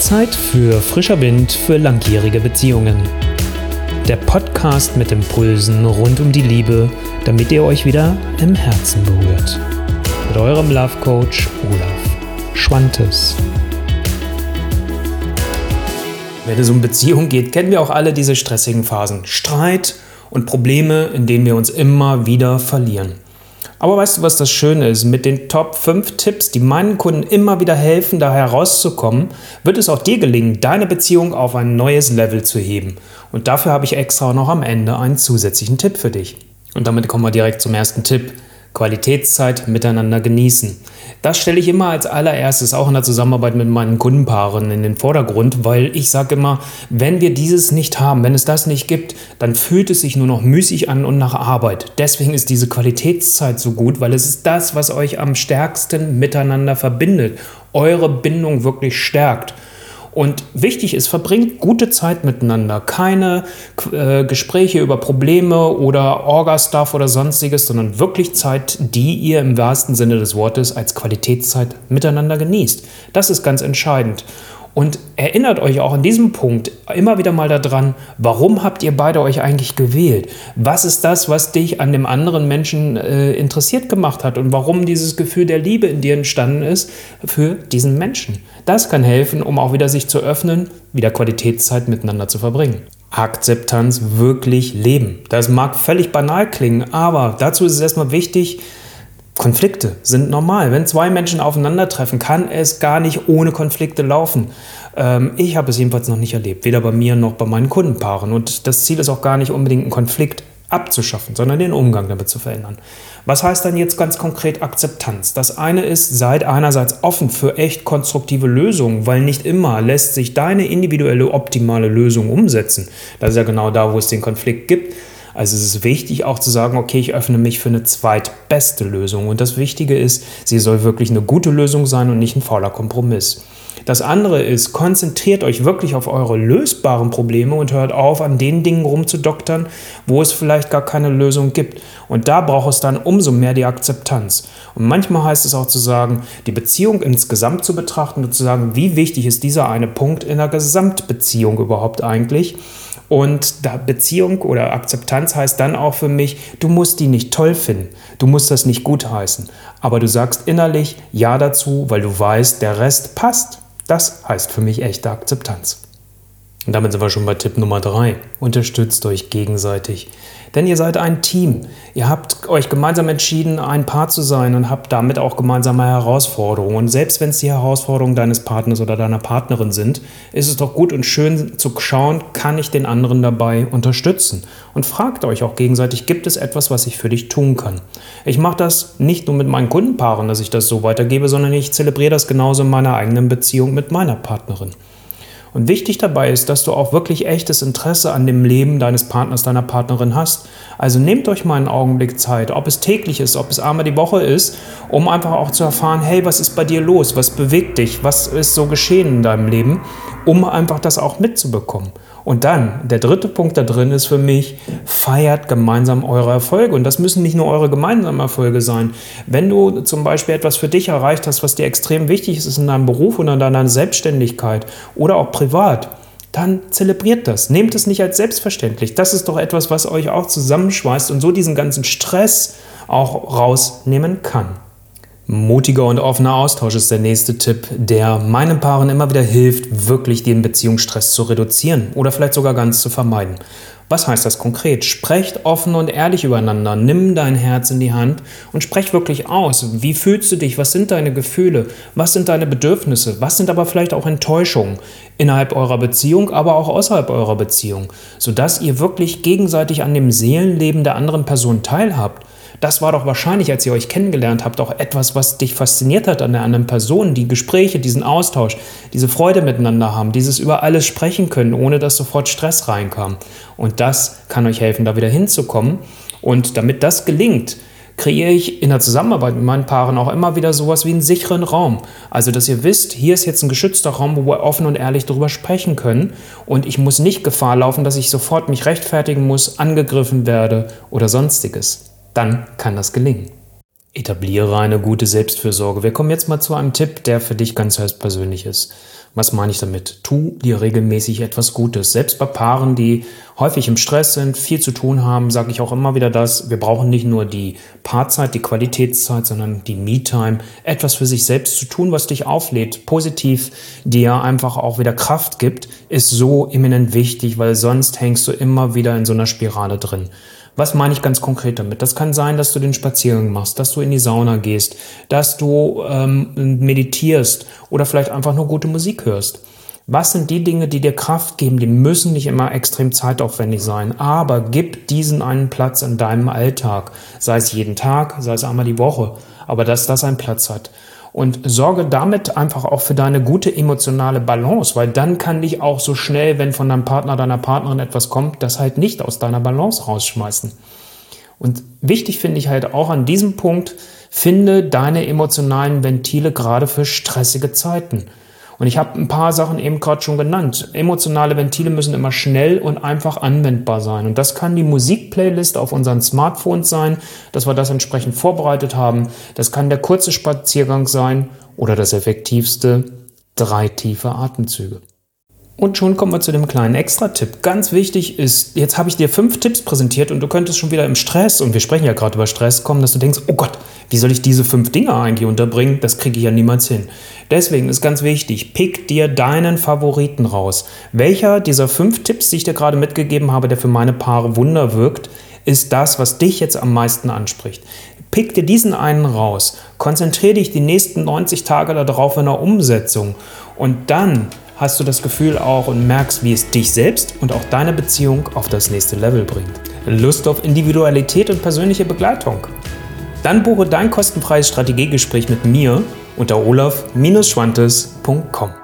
Zeit für frischer Wind für langjährige Beziehungen. Der Podcast mit Impulsen rund um die Liebe, damit ihr euch wieder im Herzen berührt. Mit eurem Love Coach Olaf Schwantes. Wenn es um Beziehung geht, kennen wir auch alle diese stressigen Phasen. Streit und Probleme, in denen wir uns immer wieder verlieren. Aber weißt du, was das Schöne ist? Mit den Top 5 Tipps, die meinen Kunden immer wieder helfen, da herauszukommen, wird es auch dir gelingen, deine Beziehung auf ein neues Level zu heben. Und dafür habe ich extra noch am Ende einen zusätzlichen Tipp für dich. Und damit kommen wir direkt zum ersten Tipp. Qualitätszeit miteinander genießen. Das stelle ich immer als allererstes auch in der Zusammenarbeit mit meinen Kundenpaaren in den Vordergrund, weil ich sage immer, wenn wir dieses nicht haben, wenn es das nicht gibt, dann fühlt es sich nur noch müßig an und nach Arbeit. Deswegen ist diese Qualitätszeit so gut, weil es ist das, was euch am stärksten miteinander verbindet, eure Bindung wirklich stärkt. Und wichtig ist, verbringt gute Zeit miteinander. Keine äh, Gespräche über Probleme oder Orga-Stuff oder sonstiges, sondern wirklich Zeit, die ihr im wahrsten Sinne des Wortes als Qualitätszeit miteinander genießt. Das ist ganz entscheidend. Und erinnert euch auch an diesem Punkt immer wieder mal daran, warum habt ihr beide euch eigentlich gewählt? Was ist das, was dich an dem anderen Menschen äh, interessiert gemacht hat und warum dieses Gefühl der Liebe in dir entstanden ist für diesen Menschen? Das kann helfen, um auch wieder sich zu öffnen, wieder Qualitätszeit miteinander zu verbringen. Akzeptanz wirklich leben. Das mag völlig banal klingen, aber dazu ist es erstmal wichtig, Konflikte sind normal. Wenn zwei Menschen aufeinandertreffen, kann es gar nicht ohne Konflikte laufen. Ähm, ich habe es jedenfalls noch nicht erlebt, weder bei mir noch bei meinen Kundenpaaren. Und das Ziel ist auch gar nicht unbedingt einen Konflikt abzuschaffen, sondern den Umgang damit zu verändern. Was heißt dann jetzt ganz konkret Akzeptanz? Das eine ist, seid einerseits offen für echt konstruktive Lösungen, weil nicht immer lässt sich deine individuelle optimale Lösung umsetzen. Das ist ja genau da, wo es den Konflikt gibt. Also es ist wichtig auch zu sagen, okay, ich öffne mich für eine zweitbeste Lösung. Und das Wichtige ist, sie soll wirklich eine gute Lösung sein und nicht ein fauler Kompromiss. Das andere ist, konzentriert euch wirklich auf eure lösbaren Probleme und hört auf, an den Dingen rumzudoktern, wo es vielleicht gar keine Lösung gibt. Und da braucht es dann umso mehr die Akzeptanz. Und manchmal heißt es auch zu sagen, die Beziehung insgesamt zu betrachten und zu sagen, wie wichtig ist dieser eine Punkt in der Gesamtbeziehung überhaupt eigentlich. Und da Beziehung oder Akzeptanz heißt dann auch für mich, du musst die nicht toll finden, du musst das nicht gutheißen, aber du sagst innerlich Ja dazu, weil du weißt, der Rest passt. Das heißt für mich echte Akzeptanz. Und damit sind wir schon bei Tipp Nummer drei. Unterstützt euch gegenseitig. Denn ihr seid ein Team. Ihr habt euch gemeinsam entschieden, ein Paar zu sein und habt damit auch gemeinsame Herausforderungen. Und selbst wenn es die Herausforderungen deines Partners oder deiner Partnerin sind, ist es doch gut und schön zu schauen, kann ich den anderen dabei unterstützen? Und fragt euch auch gegenseitig, gibt es etwas, was ich für dich tun kann? Ich mache das nicht nur mit meinen Kundenpaaren, dass ich das so weitergebe, sondern ich zelebriere das genauso in meiner eigenen Beziehung mit meiner Partnerin. Und wichtig dabei ist, dass du auch wirklich echtes Interesse an dem Leben deines Partners, deiner Partnerin hast. Also nehmt euch mal einen Augenblick Zeit, ob es täglich ist, ob es einmal die Woche ist, um einfach auch zu erfahren, hey, was ist bei dir los? Was bewegt dich? Was ist so geschehen in deinem Leben? Um einfach das auch mitzubekommen. Und dann, der dritte Punkt da drin ist für mich, feiert gemeinsam eure Erfolge. Und das müssen nicht nur eure gemeinsamen Erfolge sein. Wenn du zum Beispiel etwas für dich erreicht hast, was dir extrem wichtig ist, in deinem Beruf oder in deiner Selbstständigkeit oder auch privat, dann zelebriert das. Nehmt es nicht als selbstverständlich. Das ist doch etwas, was euch auch zusammenschweißt und so diesen ganzen Stress auch rausnehmen kann. Mutiger und offener Austausch ist der nächste Tipp, der meinen Paaren immer wieder hilft, wirklich den Beziehungsstress zu reduzieren oder vielleicht sogar ganz zu vermeiden. Was heißt das konkret? Sprecht offen und ehrlich übereinander. Nimm dein Herz in die Hand und sprech wirklich aus. Wie fühlst du dich? Was sind deine Gefühle? Was sind deine Bedürfnisse? Was sind aber vielleicht auch Enttäuschungen innerhalb eurer Beziehung, aber auch außerhalb eurer Beziehung, sodass ihr wirklich gegenseitig an dem Seelenleben der anderen Person teilhabt das war doch wahrscheinlich, als ihr euch kennengelernt habt, auch etwas, was dich fasziniert hat an der anderen Person. Die Gespräche, diesen Austausch, diese Freude miteinander haben, dieses über alles sprechen können, ohne dass sofort Stress reinkam. Und das kann euch helfen, da wieder hinzukommen. Und damit das gelingt, kreiere ich in der Zusammenarbeit mit meinen Paaren auch immer wieder sowas wie einen sicheren Raum. Also, dass ihr wisst, hier ist jetzt ein geschützter Raum, wo wir offen und ehrlich darüber sprechen können. Und ich muss nicht Gefahr laufen, dass ich sofort mich rechtfertigen muss, angegriffen werde oder sonstiges dann kann das gelingen. Etabliere eine gute Selbstfürsorge. Wir kommen jetzt mal zu einem Tipp, der für dich ganz höchstpersönlich ist. Was meine ich damit? Tu dir regelmäßig etwas Gutes. Selbst bei Paaren, die häufig im Stress sind, viel zu tun haben, sage ich auch immer wieder das, wir brauchen nicht nur die Paarzeit, die Qualitätszeit, sondern die Me-Time, etwas für sich selbst zu tun, was dich auflädt, positiv dir einfach auch wieder Kraft gibt, ist so eminent wichtig, weil sonst hängst du immer wieder in so einer Spirale drin. Was meine ich ganz konkret damit? Das kann sein, dass du den Spaziergang machst, dass du in die Sauna gehst, dass du ähm, meditierst oder vielleicht einfach nur gute Musik hörst. Was sind die Dinge, die dir Kraft geben? Die müssen nicht immer extrem zeitaufwendig sein, aber gib diesen einen Platz in deinem Alltag, sei es jeden Tag, sei es einmal die Woche, aber dass das einen Platz hat und sorge damit einfach auch für deine gute emotionale Balance, weil dann kann dich auch so schnell, wenn von deinem Partner, deiner Partnerin etwas kommt, das halt nicht aus deiner Balance rausschmeißen. Und wichtig finde ich halt auch an diesem Punkt, finde deine emotionalen Ventile gerade für stressige Zeiten. Und ich habe ein paar Sachen eben gerade schon genannt. Emotionale Ventile müssen immer schnell und einfach anwendbar sein. Und das kann die Musikplaylist auf unseren Smartphones sein, dass wir das entsprechend vorbereitet haben. Das kann der kurze Spaziergang sein oder das effektivste, drei tiefe Atemzüge. Und schon kommen wir zu dem kleinen Extra-Tipp. Ganz wichtig ist, jetzt habe ich dir fünf Tipps präsentiert und du könntest schon wieder im Stress, und wir sprechen ja gerade über Stress, kommen, dass du denkst, oh Gott, wie soll ich diese fünf Dinge eigentlich unterbringen? Das kriege ich ja niemals hin. Deswegen ist ganz wichtig, pick dir deinen Favoriten raus. Welcher dieser fünf Tipps, die ich dir gerade mitgegeben habe, der für meine Paare Wunder wirkt, ist das, was dich jetzt am meisten anspricht. Pick dir diesen einen raus, konzentriere dich die nächsten 90 Tage darauf in der Umsetzung und dann hast du das Gefühl auch und merkst, wie es dich selbst und auch deine Beziehung auf das nächste Level bringt. Lust auf Individualität und persönliche Begleitung? Dann buche dein kostenfreies Strategiegespräch mit mir unter olaf-schwantes.com.